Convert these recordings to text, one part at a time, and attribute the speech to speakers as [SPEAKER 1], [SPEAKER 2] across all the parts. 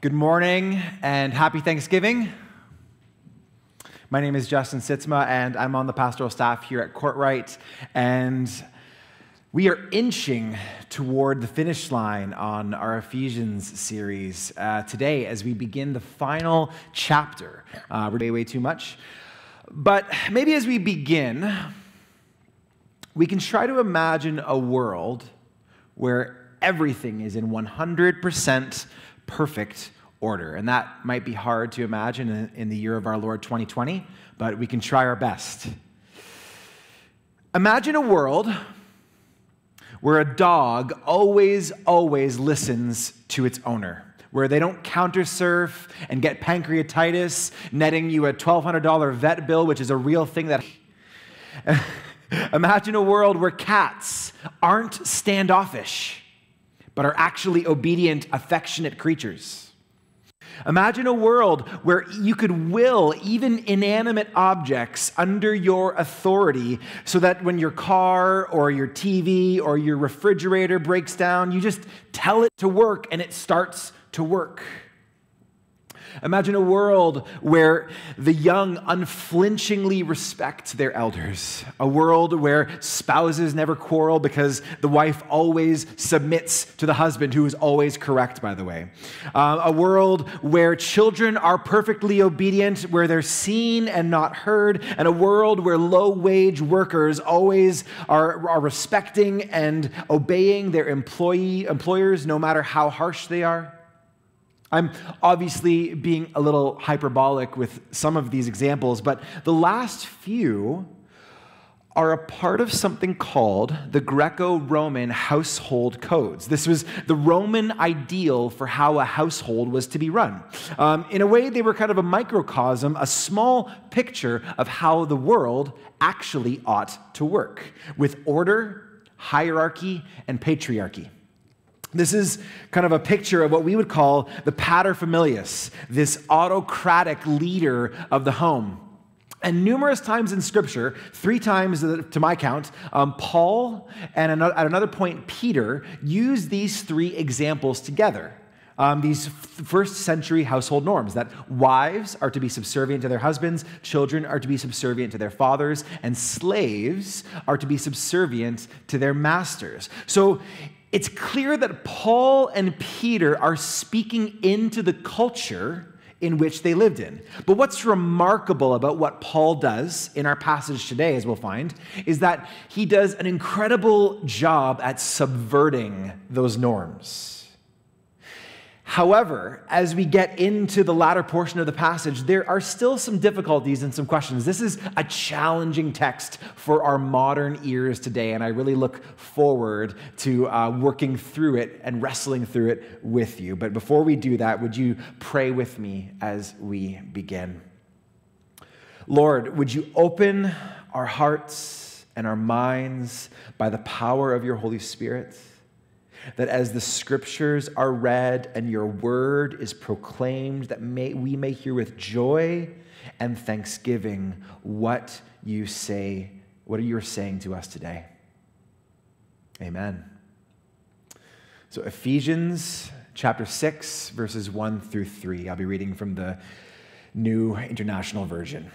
[SPEAKER 1] Good morning and happy Thanksgiving. My name is Justin Sitzma, and I'm on the pastoral staff here at Courtright. And we are inching toward the finish line on our Ephesians series uh, today as we begin the final chapter. Uh, we're way, way too much. But maybe as we begin, we can try to imagine a world where everything is in 100% perfect order. And that might be hard to imagine in, the year of our Lord 2020, but we can try our best. Imagine a world where a dog always, always listens to its owner where they don't counter surf and get pancreatitis, netting you a $1,200 vet bill, which is a real thing that. Imagine a world where cats aren't standoffish but are actually obedient, affectionate creatures. Imagine a world where you could will even inanimate objects under your authority so that when your car or your TV or your refrigerator breaks down, you just tell it to work and it starts to work. Imagine a world where the young unflinchingly respect their elders. A world where spouses never quarrel because the wife always submits to the husband, who is always correct, by the way. Uh, a world where children are perfectly obedient, where they're seen and not heard. And a world where low wage workers always are, are respecting and obeying their employee, employers, no matter how harsh they are. I'm obviously being a little hyperbolic with some of these examples, but the last few are a part of something called the Greco Roman household codes. This was the Roman ideal for how a household was to be run. Um, in a way, they were kind of a microcosm, a small picture of how the world actually ought to work with order, hierarchy, and patriarchy. This is kind of a picture of what we would call the paterfamilias, this autocratic leader of the home. And numerous times in Scripture, three times to my count, um, Paul and at another point, Peter use these three examples together. Um, these first century household norms that wives are to be subservient to their husbands, children are to be subservient to their fathers, and slaves are to be subservient to their masters. So it's clear that Paul and Peter are speaking into the culture in which they lived in. But what's remarkable about what Paul does in our passage today, as we'll find, is that he does an incredible job at subverting those norms. However, as we get into the latter portion of the passage, there are still some difficulties and some questions. This is a challenging text for our modern ears today, and I really look forward to uh, working through it and wrestling through it with you. But before we do that, would you pray with me as we begin? Lord, would you open our hearts and our minds by the power of your Holy Spirit? That as the scriptures are read and your word is proclaimed, that may, we may hear with joy and thanksgiving what you say, what are you're saying to us today. Amen. So, Ephesians chapter 6, verses 1 through 3. I'll be reading from the New International Version.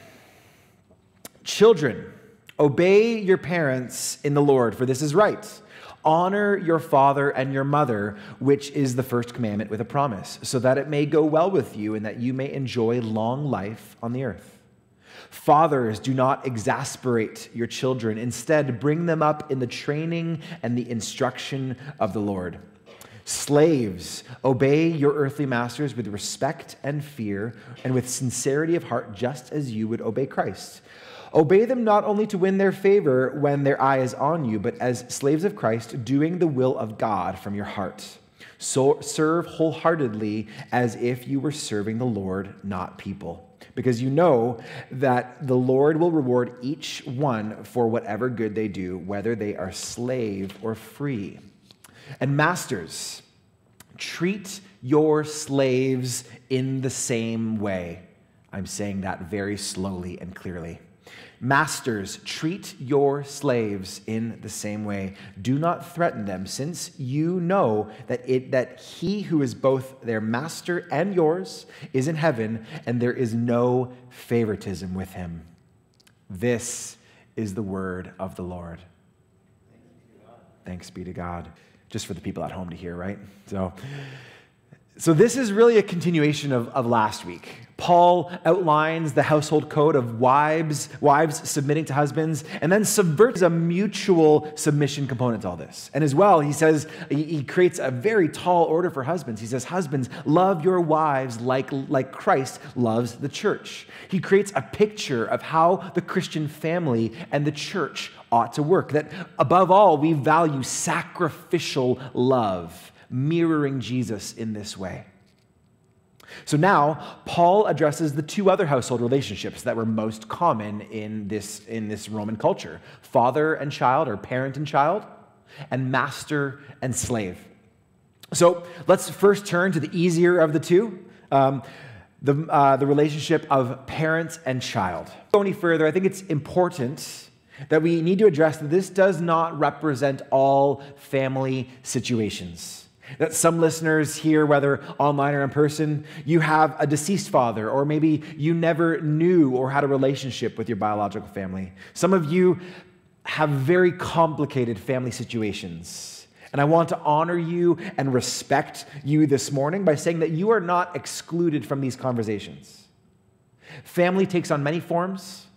[SPEAKER 1] Children, obey your parents in the Lord, for this is right. Honor your father and your mother, which is the first commandment with a promise, so that it may go well with you and that you may enjoy long life on the earth. Fathers, do not exasperate your children. Instead, bring them up in the training and the instruction of the Lord. Slaves, obey your earthly masters with respect and fear and with sincerity of heart, just as you would obey Christ Obey them not only to win their favor when their eye is on you, but as slaves of Christ, doing the will of God from your heart. So serve wholeheartedly as if you were serving the Lord, not people. Because you know that the Lord will reward each one for whatever good they do, whether they are slave or free. And masters, treat your slaves in the same way. I'm saying that very slowly and clearly. Masters, treat your slaves in the same way. Do not threaten them, since you know that, it, that he who is both their master and yours is in heaven, and there is no favoritism with him. This is the word of the Lord. Thanks be to God. Just for the people at home to hear, right? So, so this is really a continuation of, of last week. Paul outlines the household code of wives, wives submitting to husbands, and then subverts a mutual submission component to all this. And as well, he says he creates a very tall order for husbands. He says, Husbands, love your wives like, like Christ loves the church. He creates a picture of how the Christian family and the church ought to work. That above all, we value sacrificial love, mirroring Jesus in this way. So now, Paul addresses the two other household relationships that were most common in this, in this Roman culture father and child, or parent and child, and master and slave. So let's first turn to the easier of the two. Um, the, uh, the relationship of parents and child. Go any further, I think it's important that we need to address that this does not represent all family situations. That some listeners here, whether online or in person, you have a deceased father, or maybe you never knew or had a relationship with your biological family. Some of you have very complicated family situations. And I want to honor you and respect you this morning by saying that you are not excluded from these conversations. Family takes on many forms.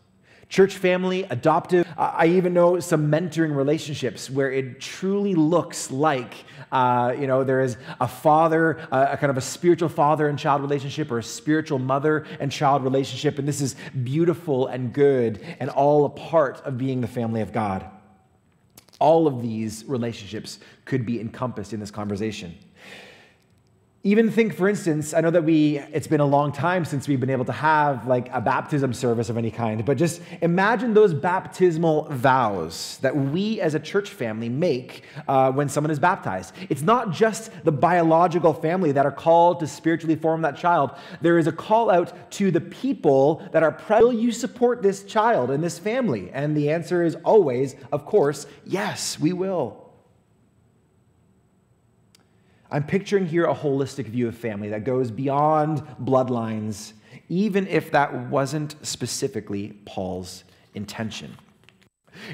[SPEAKER 1] Church family, adoptive. I even know some mentoring relationships where it truly looks like, uh, you know, there is a father, uh, a kind of a spiritual father and child relationship, or a spiritual mother and child relationship. And this is beautiful and good and all a part of being the family of God. All of these relationships could be encompassed in this conversation. Even think, for instance, I know that we, it's been a long time since we've been able to have like a baptism service of any kind, but just imagine those baptismal vows that we as a church family make uh, when someone is baptized. It's not just the biological family that are called to spiritually form that child. There is a call out to the people that are. Will you support this child and this family? And the answer is always, of course, yes, we will. I'm picturing here a holistic view of family that goes beyond bloodlines, even if that wasn't specifically Paul's intention.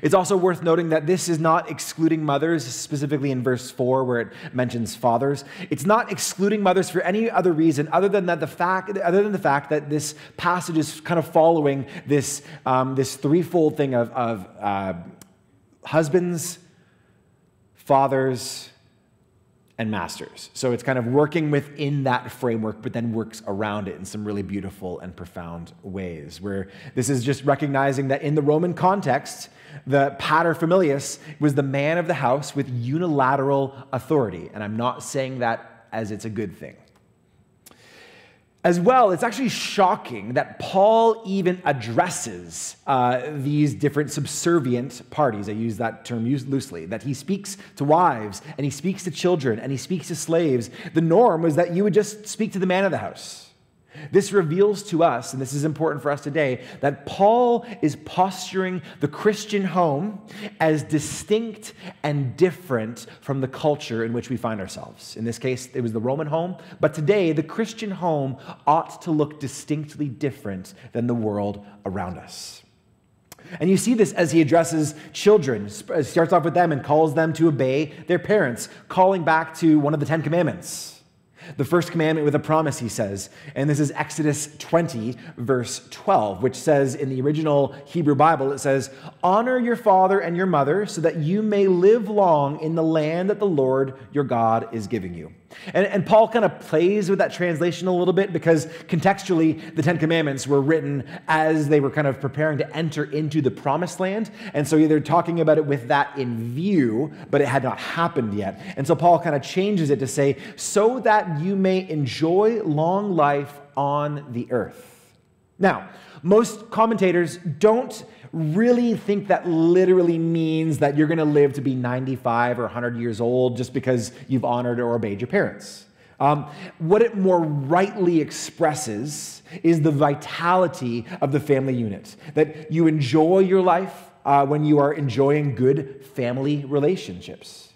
[SPEAKER 1] It's also worth noting that this is not excluding mothers, specifically in verse 4, where it mentions fathers. It's not excluding mothers for any other reason other than, that the, fact, other than the fact that this passage is kind of following this, um, this threefold thing of, of uh, husbands, fathers, and masters. So it's kind of working within that framework, but then works around it in some really beautiful and profound ways. Where this is just recognizing that in the Roman context, the paterfamilias was the man of the house with unilateral authority. And I'm not saying that as it's a good thing. As well, it's actually shocking that Paul even addresses uh, these different subservient parties. I use that term loosely. That he speaks to wives, and he speaks to children, and he speaks to slaves. The norm was that you would just speak to the man of the house. This reveals to us, and this is important for us today, that Paul is posturing the Christian home as distinct and different from the culture in which we find ourselves. In this case, it was the Roman home, but today, the Christian home ought to look distinctly different than the world around us. And you see this as he addresses children. Starts off with them and calls them to obey their parents, calling back to one of the Ten Commandments. The first commandment with a promise, he says. And this is Exodus 20, verse 12, which says in the original Hebrew Bible, it says, Honor your father and your mother so that you may live long in the land that the Lord your God is giving you. And, and Paul kind of plays with that translation a little bit because contextually, the Ten Commandments were written as they were kind of preparing to enter into the promised land. And so they're talking about it with that in view, but it had not happened yet. And so Paul kind of changes it to say, so that you may enjoy long life on the earth. Now, most commentators don't really think that literally means that you're going to live to be 95 or 100 years old just because you've honored or obeyed your parents. Um, what it more rightly expresses is the vitality of the family unit, that you enjoy your life uh, when you are enjoying good family relationships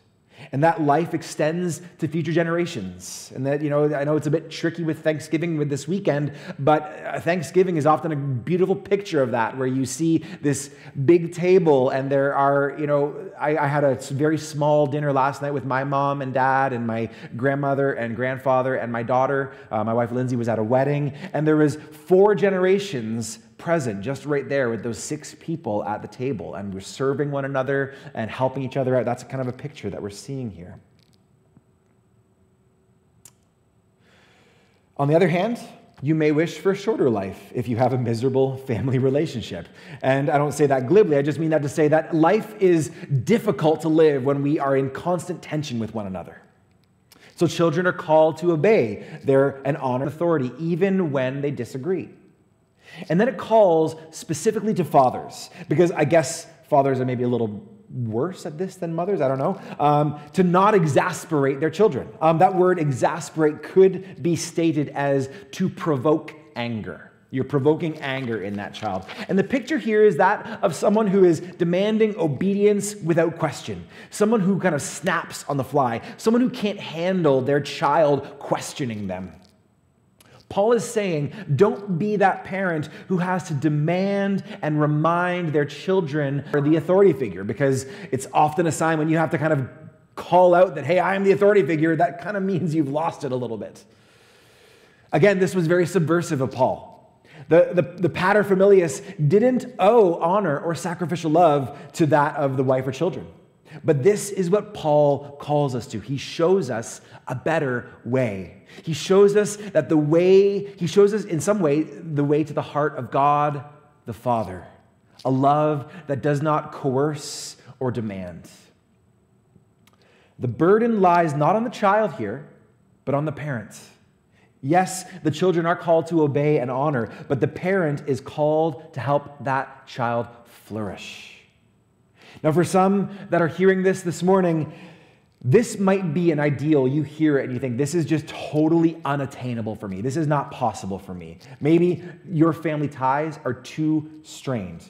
[SPEAKER 1] and that life extends to future generations. And that, you know, I know it's a bit tricky with Thanksgiving with this weekend, but uh, Thanksgiving is often a beautiful picture of that, where you see this big table and there are, you know, I, I had a very small dinner last night with my mom and dad and my grandmother and grandfather and my daughter. Uh, my wife Lindsay was at a wedding, and there was four generations present just right there with those six people at the table and we're serving one another and helping each other out. That's kind of a picture that we're seeing here. On the other hand, you may wish for a shorter life if you have a miserable family relationship. And I don't say that glibly, I just mean that to say that life is difficult to live when we are in constant tension with one another. So children are called to obey their and honor authority even when they disagree. And then it calls specifically to fathers, because I guess fathers are maybe a little worse at this than mothers, I don't know, um, to not exasperate their children. Um, that word exasperate could be stated as to provoke anger. You're provoking anger in that child. And the picture here is that of someone who is demanding obedience without question, someone who kind of snaps on the fly, someone who can't handle their child questioning them. Paul is saying, don't be that parent who has to demand and remind their children or the authority figure, because it's often a sign when you have to kind of call out that, hey, I am the authority figure, that kind of means you've lost it a little bit. Again, this was very subversive of Paul. The, the, the paterfamilias didn't owe honor or sacrificial love to that of the wife or children. But this is what Paul calls us to. He shows us a better way. He shows us that the way, he shows us in some way the way to the heart of God the Father, a love that does not coerce or demand. The burden lies not on the child here, but on the parent. Yes, the children are called to obey and honor, but the parent is called to help that child flourish. Now, for some that are hearing this this morning, this might be an ideal. You hear it and you think, this is just totally unattainable for me. This is not possible for me. Maybe your family ties are too strained.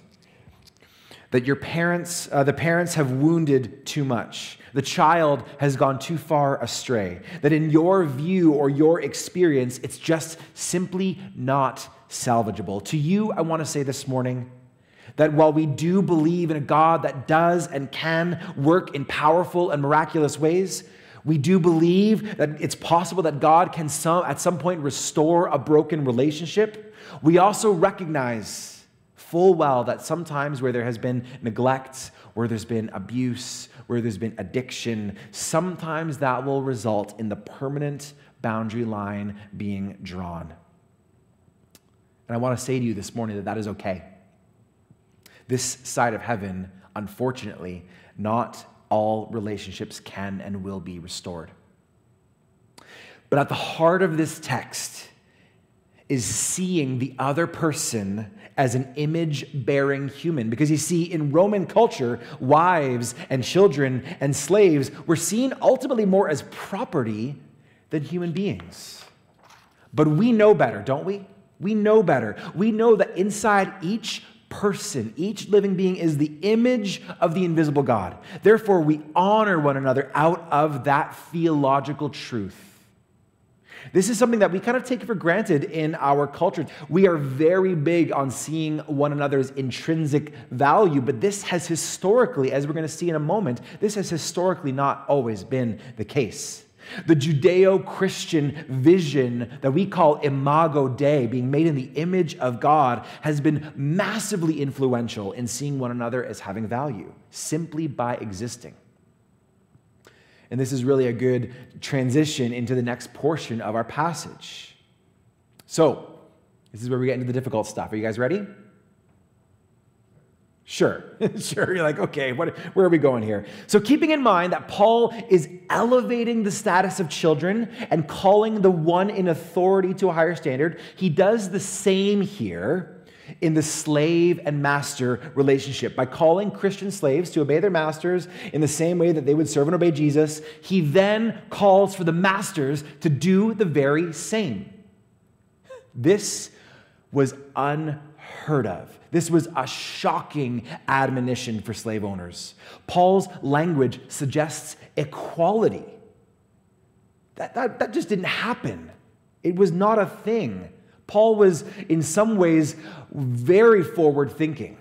[SPEAKER 1] That your parents, uh, the parents have wounded too much. The child has gone too far astray. That in your view or your experience, it's just simply not salvageable. To you, I want to say this morning, that while we do believe in a God that does and can work in powerful and miraculous ways, we do believe that it's possible that God can some, at some point restore a broken relationship. We also recognize full well that sometimes where there has been neglect, where there's been abuse, where there's been addiction, sometimes that will result in the permanent boundary line being drawn. And I want to say to you this morning that that is okay. This side of heaven, unfortunately, not all relationships can and will be restored. But at the heart of this text is seeing the other person as an image bearing human. Because you see, in Roman culture, wives and children and slaves were seen ultimately more as property than human beings. But we know better, don't we? We know better. We know that inside each person, each living being is the image of the invisible God. Therefore, we honor one another out of that theological truth. This is something that we kind of take for granted in our culture. We are very big on seeing one another's intrinsic value, but this has historically, as we're going to see in a moment, this has historically not always been the case. The Judeo Christian vision that we call Imago Dei, being made in the image of God, has been massively influential in seeing one another as having value simply by existing. And this is really a good transition into the next portion of our passage. So, this is where we get into the difficult stuff. Are you guys ready? Sure, sure. You're like, okay, what, where are we going here? So, keeping in mind that Paul is elevating the status of children and calling the one in authority to a higher standard, he does the same here. in the slave and master relationship. By calling Christian slaves to obey their masters in the same way that they would serve and obey Jesus, he then calls for the masters to do the very same. This was unheard of. This was a shocking admonition for slave owners. Paul's language suggests equality. That, that, that just didn't happen. It was not a thing. Paul was, in some ways, very forward thinking.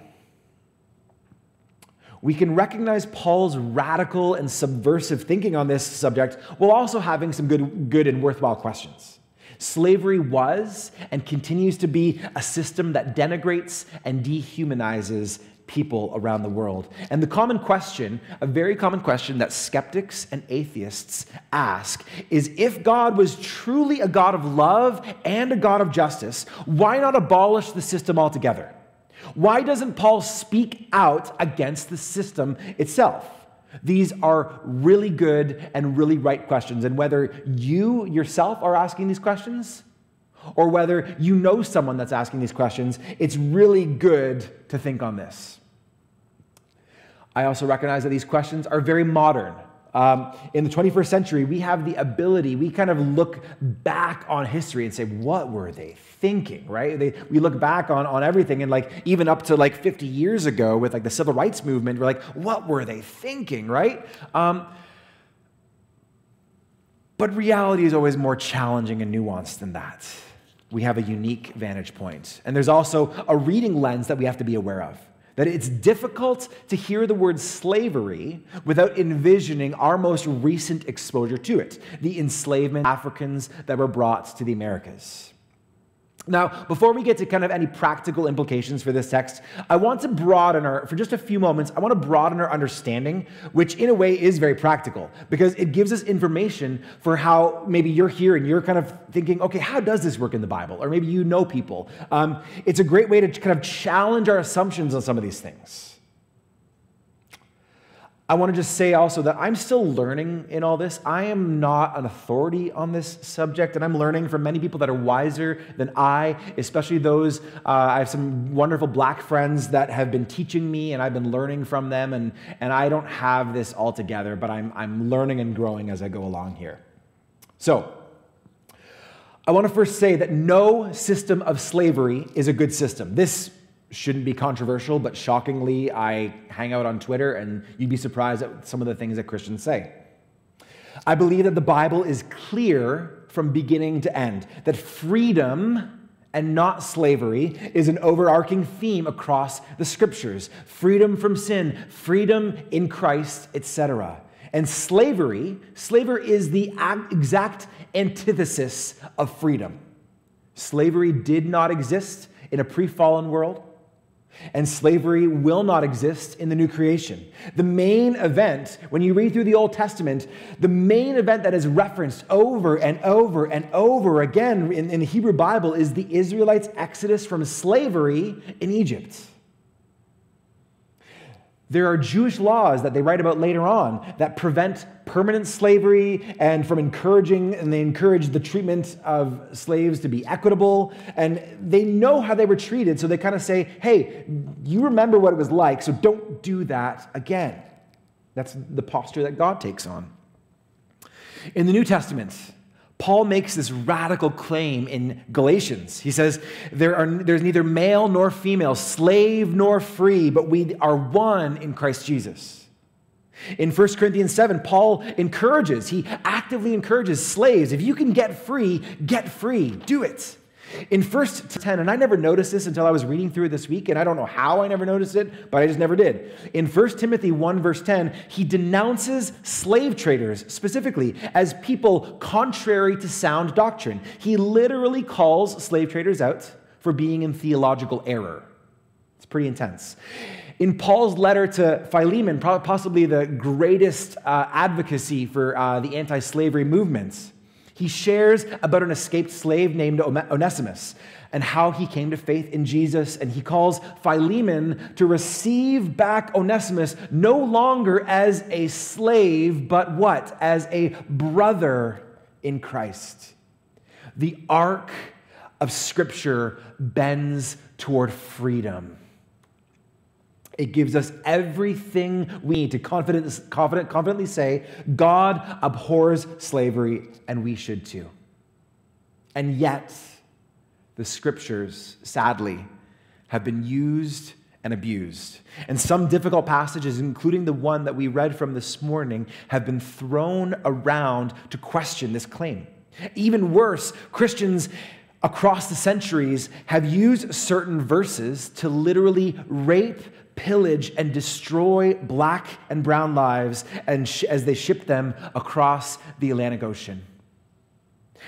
[SPEAKER 1] We can recognize Paul's radical and subversive thinking on this subject while also having some good, good and worthwhile questions. Slavery was and continues to be a system that denigrates and dehumanizes people around the world. And the common question, a very common question that skeptics and atheists ask, is if God was truly a God of love and a God of justice, why not abolish the system altogether? Why doesn't Paul speak out against the system itself? These are really good and really right questions. And whether you yourself are asking these questions, or whether you know someone that's asking these questions, it's really good to think on this. I also recognize that these questions are very modern. Um, in the 21st century, we have the ability, we kind of look back on history and say, what were they thinking, right? They, we look back on, on everything and like even up to like 50 years ago with like the civil rights movement, we're like, what were they thinking, right? Um, but reality is always more challenging and nuanced than that. We have a unique vantage point. And there's also a reading lens that we have to be aware of. That it's difficult to hear the word slavery without envisioning our most recent exposure to it the enslavement Africans that were brought to the Americas. Now, before we get to kind of any practical implications for this text, I want to broaden our, for just a few moments, I want to broaden our understanding, which in a way is very practical because it gives us information for how maybe you're here and you're kind of thinking, okay, how does this work in the Bible? Or maybe you know people. Um, it's a great way to kind of challenge our assumptions on some of these things. I want to just say also that I'm still learning in all this. I am not an authority on this subject, and I'm learning from many people that are wiser than I, especially those. Uh, I have some wonderful black friends that have been teaching me, and I've been learning from them, and, and I don't have this all together, but I'm, I'm learning and growing as I go along here. So, I want to first say that no system of slavery is a good system. This shouldn't be controversial, but shockingly, I hang out on Twitter and you'd be surprised at some of the things that Christians say. I believe that the Bible is clear from beginning to end, that freedom and not slavery is an overarching theme across the scriptures freedom from sin, freedom in Christ, etc. And slavery, slavery is the exact antithesis of freedom. Slavery did not exist in a pre fallen world and slavery will not exist in the new creation. The main event, when you read through the Old Testament, the main event that is referenced over and over and over again in, in the Hebrew Bible is the Israelites' exodus from slavery in Egypt. There are Jewish laws that they write about later on that prevent permanent slavery and from encouraging, and they encourage the treatment of slaves to be equitable. And they know how they were treated, so they kind of say, hey, you remember what it was like, so don't do that again. That's the posture that God takes on. In the New Testament, Paul makes this radical claim in Galatians. He says, there are, There's neither male nor female, slave nor free, but we are one in Christ Jesus. In 1 Corinthians 7, Paul encourages, he actively encourages slaves if you can get free, get free, do it. In 1 10, and I never noticed this until I was reading through it this week, and I don't know how I never noticed it, but I just never did. In 1 Timothy 1, verse 10, he denounces slave traders specifically as people contrary to sound doctrine. He literally calls slave traders out for being in theological error. It's pretty intense. In Paul's letter to Philemon, possibly the greatest uh, advocacy for uh, the anti slavery movements, he shares about an escaped slave named Onesimus and how he came to faith in Jesus. And he calls Philemon to receive back Onesimus no longer as a slave, but what? As a brother in Christ. The arc of Scripture bends toward freedom. It gives us everything we need to confident, confident, confidently say, God abhors slavery, and we should too. And yet, the scriptures, sadly, have been used and abused. And some difficult passages, including the one that we read from this morning, have been thrown around to question this claim. Even worse, Christians across the centuries have used certain verses to literally rape, pillage, and destroy black and brown lives and as they ship them across the Atlantic Ocean.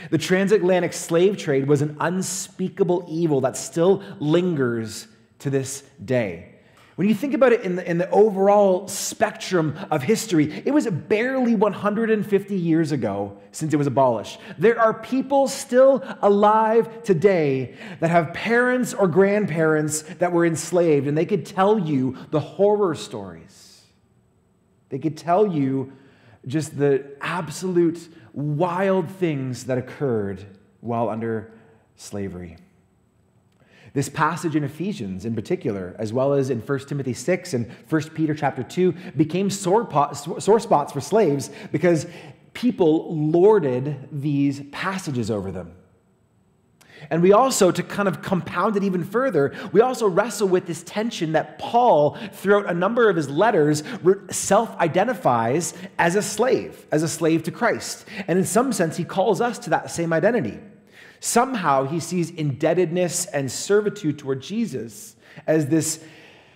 [SPEAKER 1] The transatlantic slave trade was an unspeakable evil that still lingers to this day. When you think about it in the, in the overall spectrum of history, it was barely 150 years ago since it was abolished. There are people still alive today that have parents or grandparents that were enslaved, and they could tell you the horror stories. They could tell you just the absolute wild things that occurred while under slavery. This passage in Ephesians, in particular, as well as in 1 Timothy 6 and 1 Peter chapter 2, became sore, sore spots for slaves because people lorded these passages over them. And we also, to kind of compound it even further, we also wrestle with this tension that Paul, throughout a number of his letters, self identifies as a slave, as a slave to Christ. And in some sense, he calls us to that same identity. Somehow, he sees indebtedness and servitude toward Jesus as this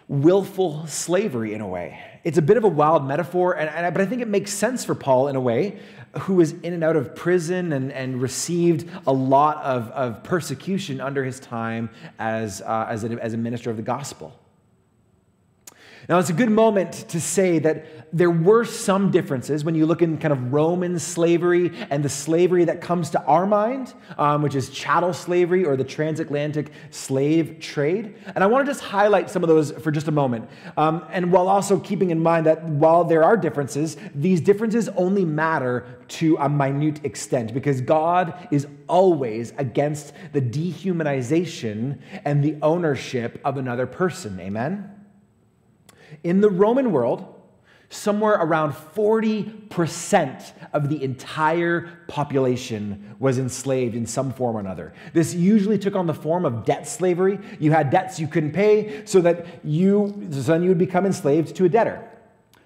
[SPEAKER 1] willful slavery in a way. It's a bit of a wild metaphor, and, and, but I think it makes sense for Paul in a way, who was in and out of prison and, and received a lot of, of persecution under his time as, uh, as, a, as a minister of the gospel. Now, it's a good moment to say that there were some differences when you look in kind of Roman slavery and the slavery that comes to our mind, um, which is chattel slavery or the transatlantic slave trade. And I want to just highlight some of those for just a moment. Um, and while also keeping in mind that while there are differences, these differences only matter to a minute extent because God is always against the dehumanization and the ownership of another person. Amen? In the Roman world, somewhere around 40% of the entire population was enslaved in some form or another. This usually took on the form of debt slavery. You had debts you couldn't pay, so that you, so then you would become enslaved to a debtor.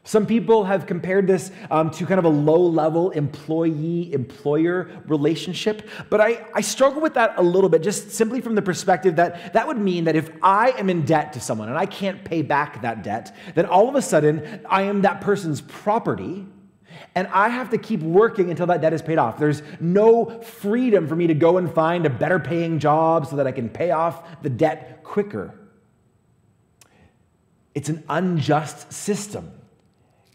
[SPEAKER 1] Some people have compared this um, to kind of a low level employee employer relationship, but I, I struggle with that a little bit, just simply from the perspective that that would mean that if I am in debt to someone and I can't pay back that debt, then all of a sudden I am that person's property. And I have to keep working until that debt is paid off. There's no freedom for me to go and find a better paying job so that I can pay off the debt quicker. It's an unjust system.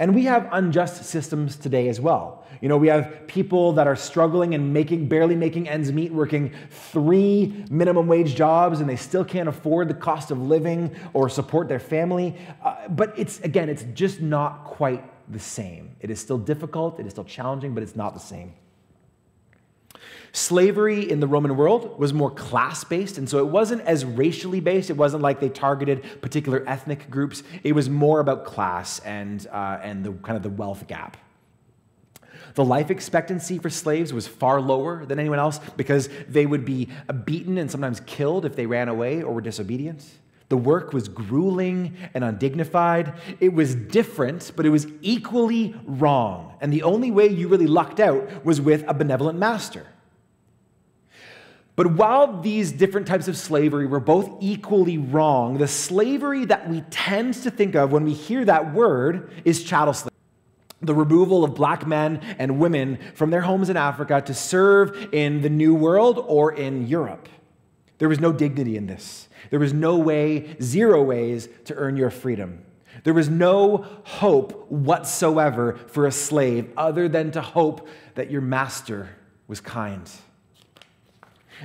[SPEAKER 1] And we have unjust systems today as well. You know, we have people that are struggling and making barely making ends meet, working three minimum wage jobs, and they still can't afford the cost of living or support their family. Uh, but it's again, it's just not quite the same. It is still difficult, it is still challenging, but it's not the same. Slavery in the Roman world was more class based, and so it wasn't as racially based. It wasn't like they targeted particular ethnic groups. It was more about class and, uh, and the kind of the wealth gap. The life expectancy for slaves was far lower than anyone else because they would be beaten and sometimes killed if they ran away or were disobedient. The work was grueling and undignified. It was different, but it was equally wrong. And the only way you really lucked out was with a benevolent master. But while these different types of slavery were both equally wrong, the slavery that we tend to think of when we hear that word is chattel slavery. The removal of black men and women from their homes in Africa to serve in the New World or in Europe. There was no dignity in this. There was no way, zero ways to earn your freedom. There was no hope whatsoever for a slave other than to hope that your master was kind.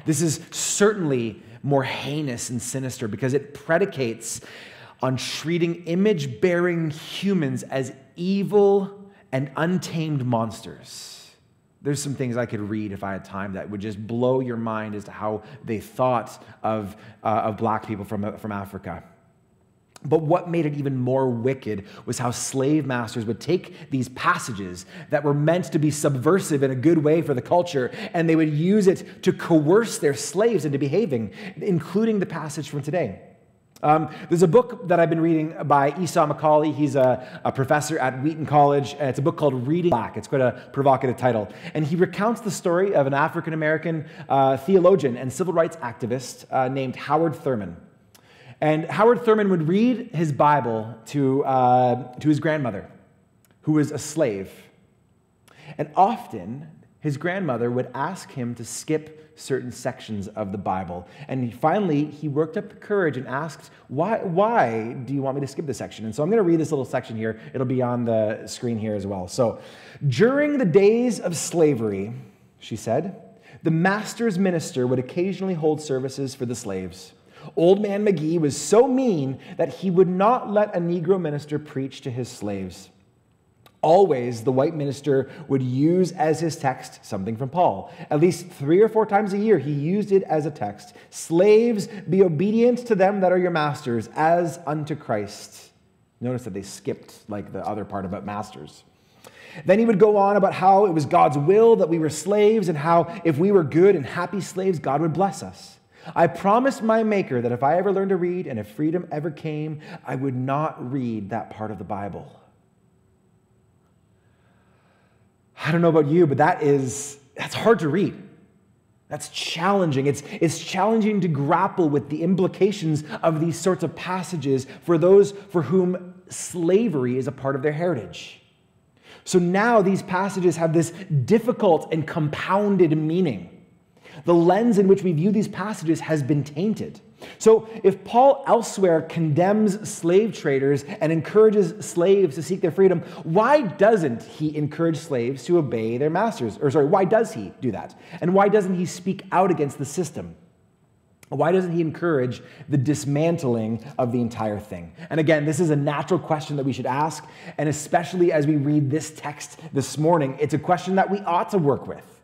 [SPEAKER 1] This is certainly more heinous and sinister because it predicates on treating image bearing humans as evil and untamed monsters. there's some things I could read if I had time that would just blow your mind as to how they thought of, uh, of black people from, from Africa. But what made it even more wicked was how slave masters would take these passages that were meant to be subversive in a good way for the culture, and they would use it to coerce their slaves into behaving, including the passage from today. Um, there's a book that I've been reading by Esau McCaulley. He's a, a, professor at Wheaton College. It's a book called Reading Black. It's quite a provocative title. And he recounts the story of an African American uh, theologian and civil rights activist uh, named Howard Thurman. And Howard Thurman would read his Bible to, uh, to his grandmother, who was a slave. And often, his grandmother would ask him to skip certain sections of the Bible. And finally, he worked up the courage and asked, why, why do you want me to skip this section? And so I'm going to read this little section here. It'll be on the screen here as well. So, during the days of slavery, she said, the master's minister would occasionally hold services for the slaves. Old Man McGee was so mean that he would not let a Negro minister preach to his slaves. Always, the white minister would use as his text something from Paul. At least three or four times a year, he used it as a text Slaves, be obedient to them that are your masters, as unto Christ. Notice that they skipped like the other part about masters. Then he would go on about how it was God's will that we were slaves and how if we were good and happy slaves, God would bless us. I promised my Maker that if I ever learned to read and if freedom ever came, I would not read that part of the Bible. I don't know about you, but that is that's hard to read. That's challenging. It's, it's challenging to grapple with the implications of these sorts of passages for those for whom slavery is a part of their heritage. So now these passages have this difficult and compounded meaning. The lens in which we view these passages has been tainted. So, if Paul elsewhere condemns slave traders and encourages slaves to seek their freedom, why doesn't he encourage slaves to obey their masters? Or, sorry, why does he do that? And why doesn't he speak out against the system? Why doesn't he encourage the dismantling of the entire thing? And again, this is a natural question that we should ask, and especially as we read this text this morning, it's a question that we ought to work with.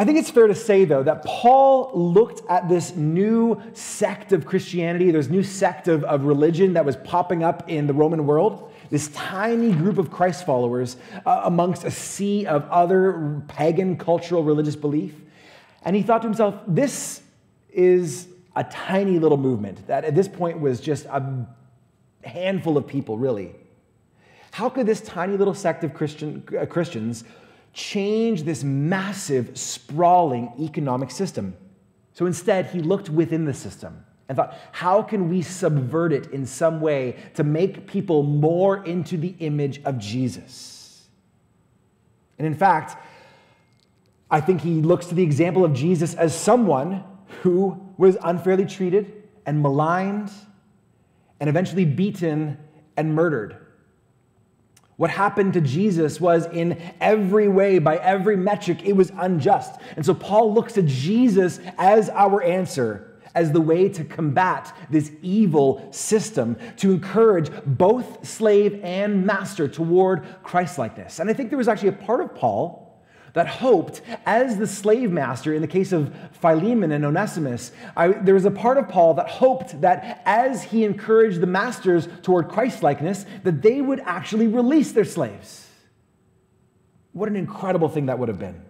[SPEAKER 1] I think it's fair to say, though, that Paul looked at this new sect of Christianity, this new sect of, of religion that was popping up in the Roman world, this tiny group of Christ followers uh, amongst a sea of other pagan cultural religious belief. And he thought to himself, this is a tiny little movement that at this point was just a handful of people, really. How could this tiny little sect of Christian, uh, Christians change this massive, sprawling economic system. So instead, he looked within the system and thought, how can we subvert it in some way to make people more into the image of Jesus? And in fact, I think he looks to the example of Jesus as someone who was unfairly treated and maligned and eventually beaten and murdered. What happened to Jesus was in every way, by every metric, it was unjust. And so Paul looks to Jesus as our answer, as the way to combat this evil system, to encourage both slave and master toward Christlikeness. And I think there was actually a part of Paul that hoped, as the slave master in the case of Philemon and Onesimus, I, there was a part of Paul that hoped that as he encouraged the masters toward Christlikeness, that they would actually release their slaves. What an incredible thing that would have been.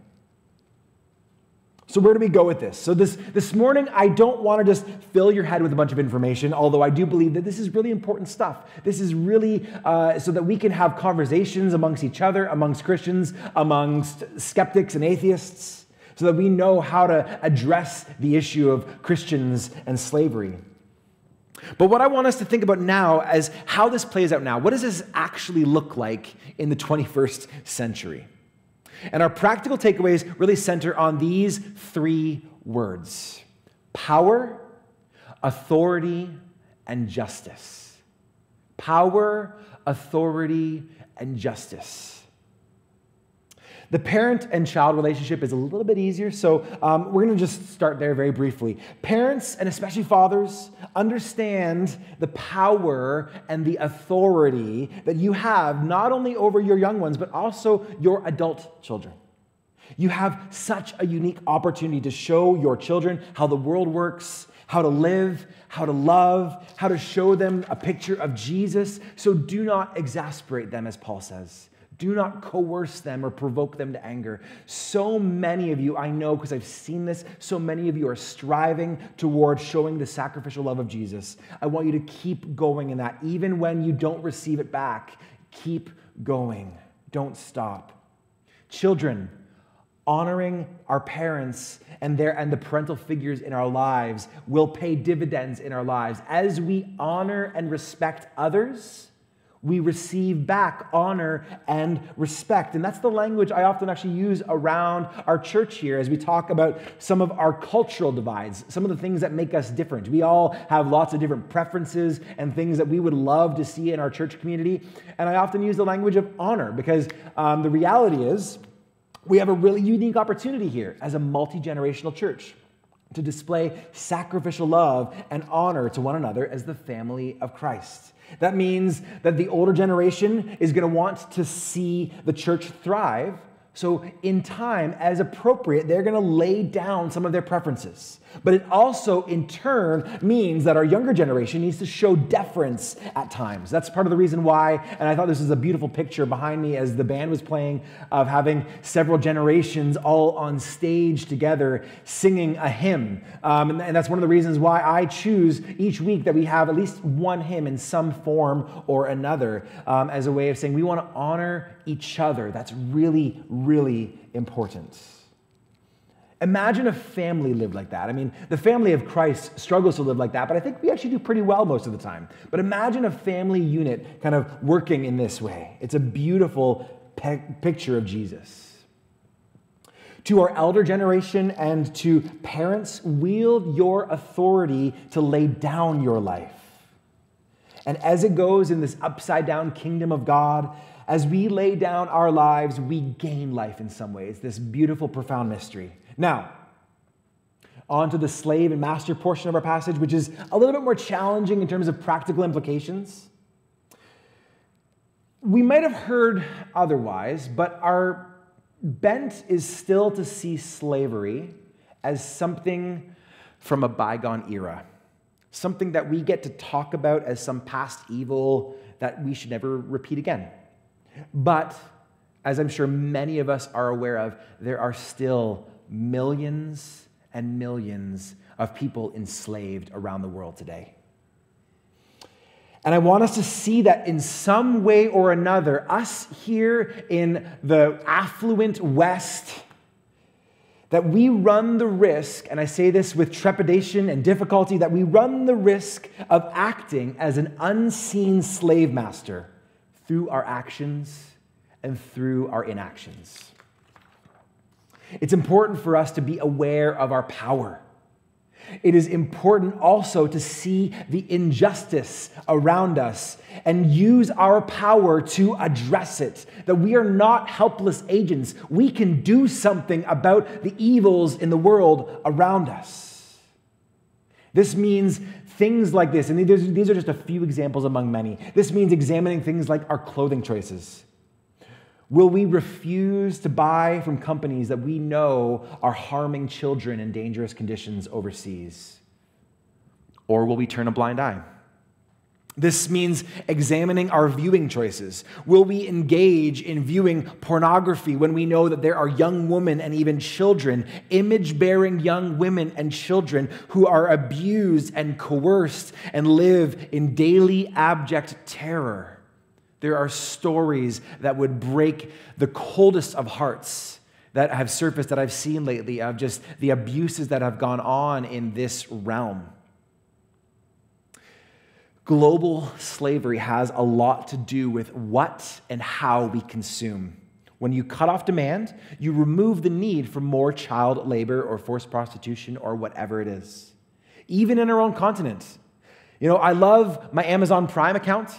[SPEAKER 1] So, where do we go with this? So, this, this morning, I don't want to just fill your head with a bunch of information, although I do believe that this is really important stuff. This is really uh, so that we can have conversations amongst each other, amongst Christians, amongst skeptics and atheists, so that we know how to address the issue of Christians and slavery. But what I want us to think about now is how this plays out now. What does this actually look like in the 21st century? And our practical takeaways really center on these three words power, authority, and justice. Power, authority, and justice. The parent and child relationship is a little bit easier, so um, we're going to just start there very briefly. Parents, and especially fathers, understand the power and the authority that you have not only over your young ones, but also your adult children. You have such a unique opportunity to show your children how the world works, how to live, how to love, how to show them a picture of Jesus. So do not exasperate them, as Paul says. Do not coerce them or provoke them to anger. So many of you, I know because I've seen this, so many of you are striving toward showing the sacrificial love of Jesus. I want you to keep going in that. Even when you don't receive it back, keep going. Don't stop. Children, honoring our parents and their and the parental figures in our lives will pay dividends in our lives as we honor and respect others we receive back honor and respect. And that's the language I often actually use around our church here as we talk about some of our cultural divides, some of the things that make us different. We all have lots of different preferences and things that we would love to see in our church community. And I often use the language of honor because um, the reality is we have a really unique opportunity here as a multi generational church to display sacrificial love and honor to one another as the family of Christ. That means that the older generation is going to want to see the church thrive so, in time, as appropriate, they're going to lay down some of their preferences. But it also, in turn, means that our younger generation needs to show deference at times. That's part of the reason why, and I thought this was a beautiful picture behind me as the band was playing of having several generations all on stage together singing a hymn. Um, and, and that's one of the reasons why I choose each week that we have at least one hymn in some form or another um, as a way of saying we want to honor each other. That's really, really important. Imagine a family lived like that. I mean, the family of Christ struggles to live like that, but I think we actually do pretty well most of the time. But imagine a family unit kind of working in this way. It's a beautiful pe- picture of Jesus. To our elder generation and to parents, wield your authority to lay down your life. And as it goes in this upside down kingdom of God, as we lay down our lives, we gain life in some ways. This beautiful, profound mystery. Now, on to the slave and master portion of our passage, which is a little bit more challenging in terms of practical implications. We might have heard otherwise, but our bent is still to see slavery as something from a bygone era, something that we get to talk about as some past evil that we should never repeat again. But as I'm sure many of us are aware of, there are still millions and millions of people enslaved around the world today. And I want us to see that in some way or another, us here in the affluent West, that we run the risk, and I say this with trepidation and difficulty, that we run the risk of acting as an unseen slave master through our actions and through our inactions. It's important for us to be aware of our power. It is important also to see the injustice around us and use our power to address it. That we are not helpless agents. We can do something about the evils in the world around us. This means Things like this, and these are just a few examples among many. This means examining things like our clothing choices. Will we refuse to buy from companies that we know are harming children in dangerous conditions overseas? Or will we turn a blind eye? This means examining our viewing choices. Will we engage in viewing pornography when we know that there are young women and even children, image bearing young women and children who are abused and coerced and live in daily abject terror? There are stories that would break the coldest of hearts that have surfaced that I've seen lately of just the abuses that have gone on in this realm. Global slavery has a lot to do with what and how we consume. When you cut off demand, you remove the need for more child labor or forced prostitution or whatever it is. Even in our own continent. You know, I love my Amazon Prime account.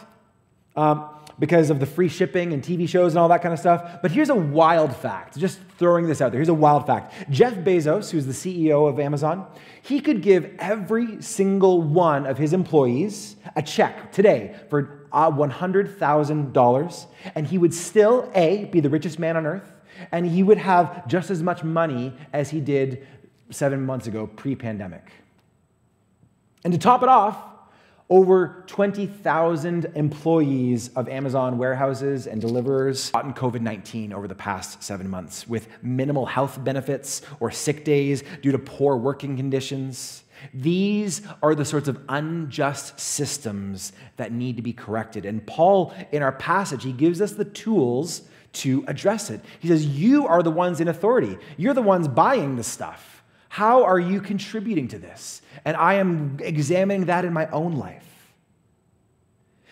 [SPEAKER 1] Um, because of the free shipping and TV shows and all that kind of stuff. But here's a wild fact, just throwing this out there. Here's a wild fact. Jeff Bezos, who's the CEO of Amazon, he could give every single one of his employees a check today for uh, $100,000, and he would still, A, be the richest man on earth, and he would have just as much money as he did seven months ago, pre pandemic. And to top it off, over 20,000 employees of Amazon warehouses and deliverers caught in COVID 19 over the past seven months with minimal health benefits or sick days due to poor working conditions. These are the sorts of unjust systems that need to be corrected. And Paul, in our passage, he gives us the tools to address it. He says, You are the ones in authority, you're the ones buying the stuff. How are you contributing to this? And I am examining that in my own life.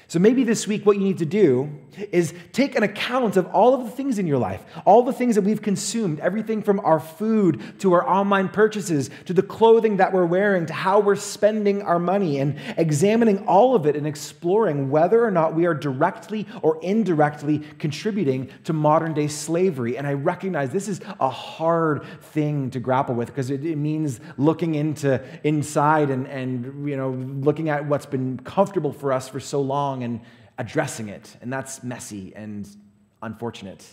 [SPEAKER 1] So maybe this week, what you need to do is take an account of all of the things in your life, all the things that we've consumed, everything from our food to our online purchases to the clothing that we're wearing to how we're spending our money, and examining all of it and exploring whether or not we are directly or indirectly contributing to modern day slavery. And I recognize this is a hard thing to grapple with because it, it means looking into inside and, and you know looking at what's been comfortable for us for so long and addressing it. And that's messy and unfortunate.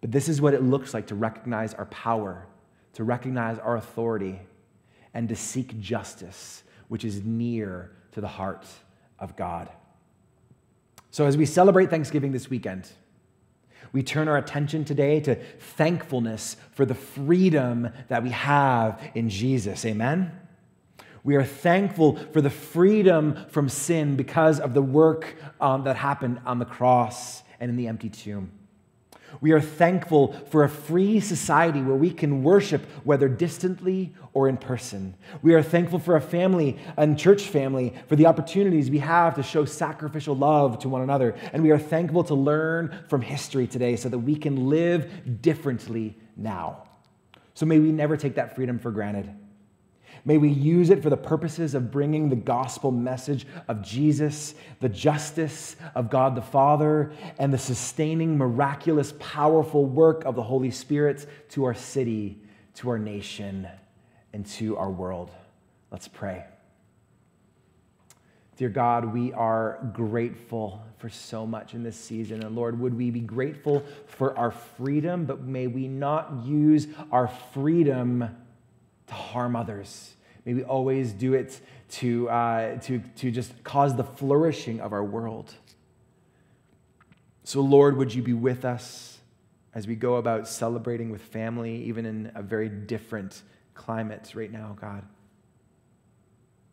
[SPEAKER 1] But this is what it looks like to recognize our power, to recognize our authority, and to seek justice, which is near to the heart of God. So, as we celebrate Thanksgiving this weekend, we turn our attention today to thankfulness for the freedom that we have in Jesus. Amen? We are thankful for the freedom from sin because of the work um, that happened on the cross and in the empty tomb. We are thankful for a free society where we can worship, whether distantly or in person. We are thankful for a family and church family, for the opportunities we have to show sacrificial love to one another. And we are thankful to learn from history today so that we can live differently now. So may we never take that freedom for granted. May we use it for the purposes of bringing the gospel message of Jesus, the justice of God the Father, and the sustaining, miraculous, powerful work of the Holy Spirit to our city, to our nation, and to our world. Let's pray. Dear God, we are grateful for so much in this season. And Lord, would we be grateful for our freedom, but may we not use our freedom to harm others. May we always do it to, uh, to, to just cause the flourishing of our world. So, Lord, would you be with us as we go about celebrating with family, even in a very different climate right now, God?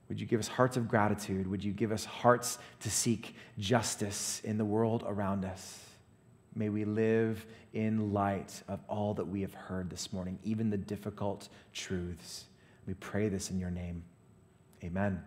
[SPEAKER 1] Would you give us hearts of gratitude? Would you give us hearts to seek justice in the world around us? May we live in light of all that we have heard this morning, even the difficult truths. We pray this in your name. Amen.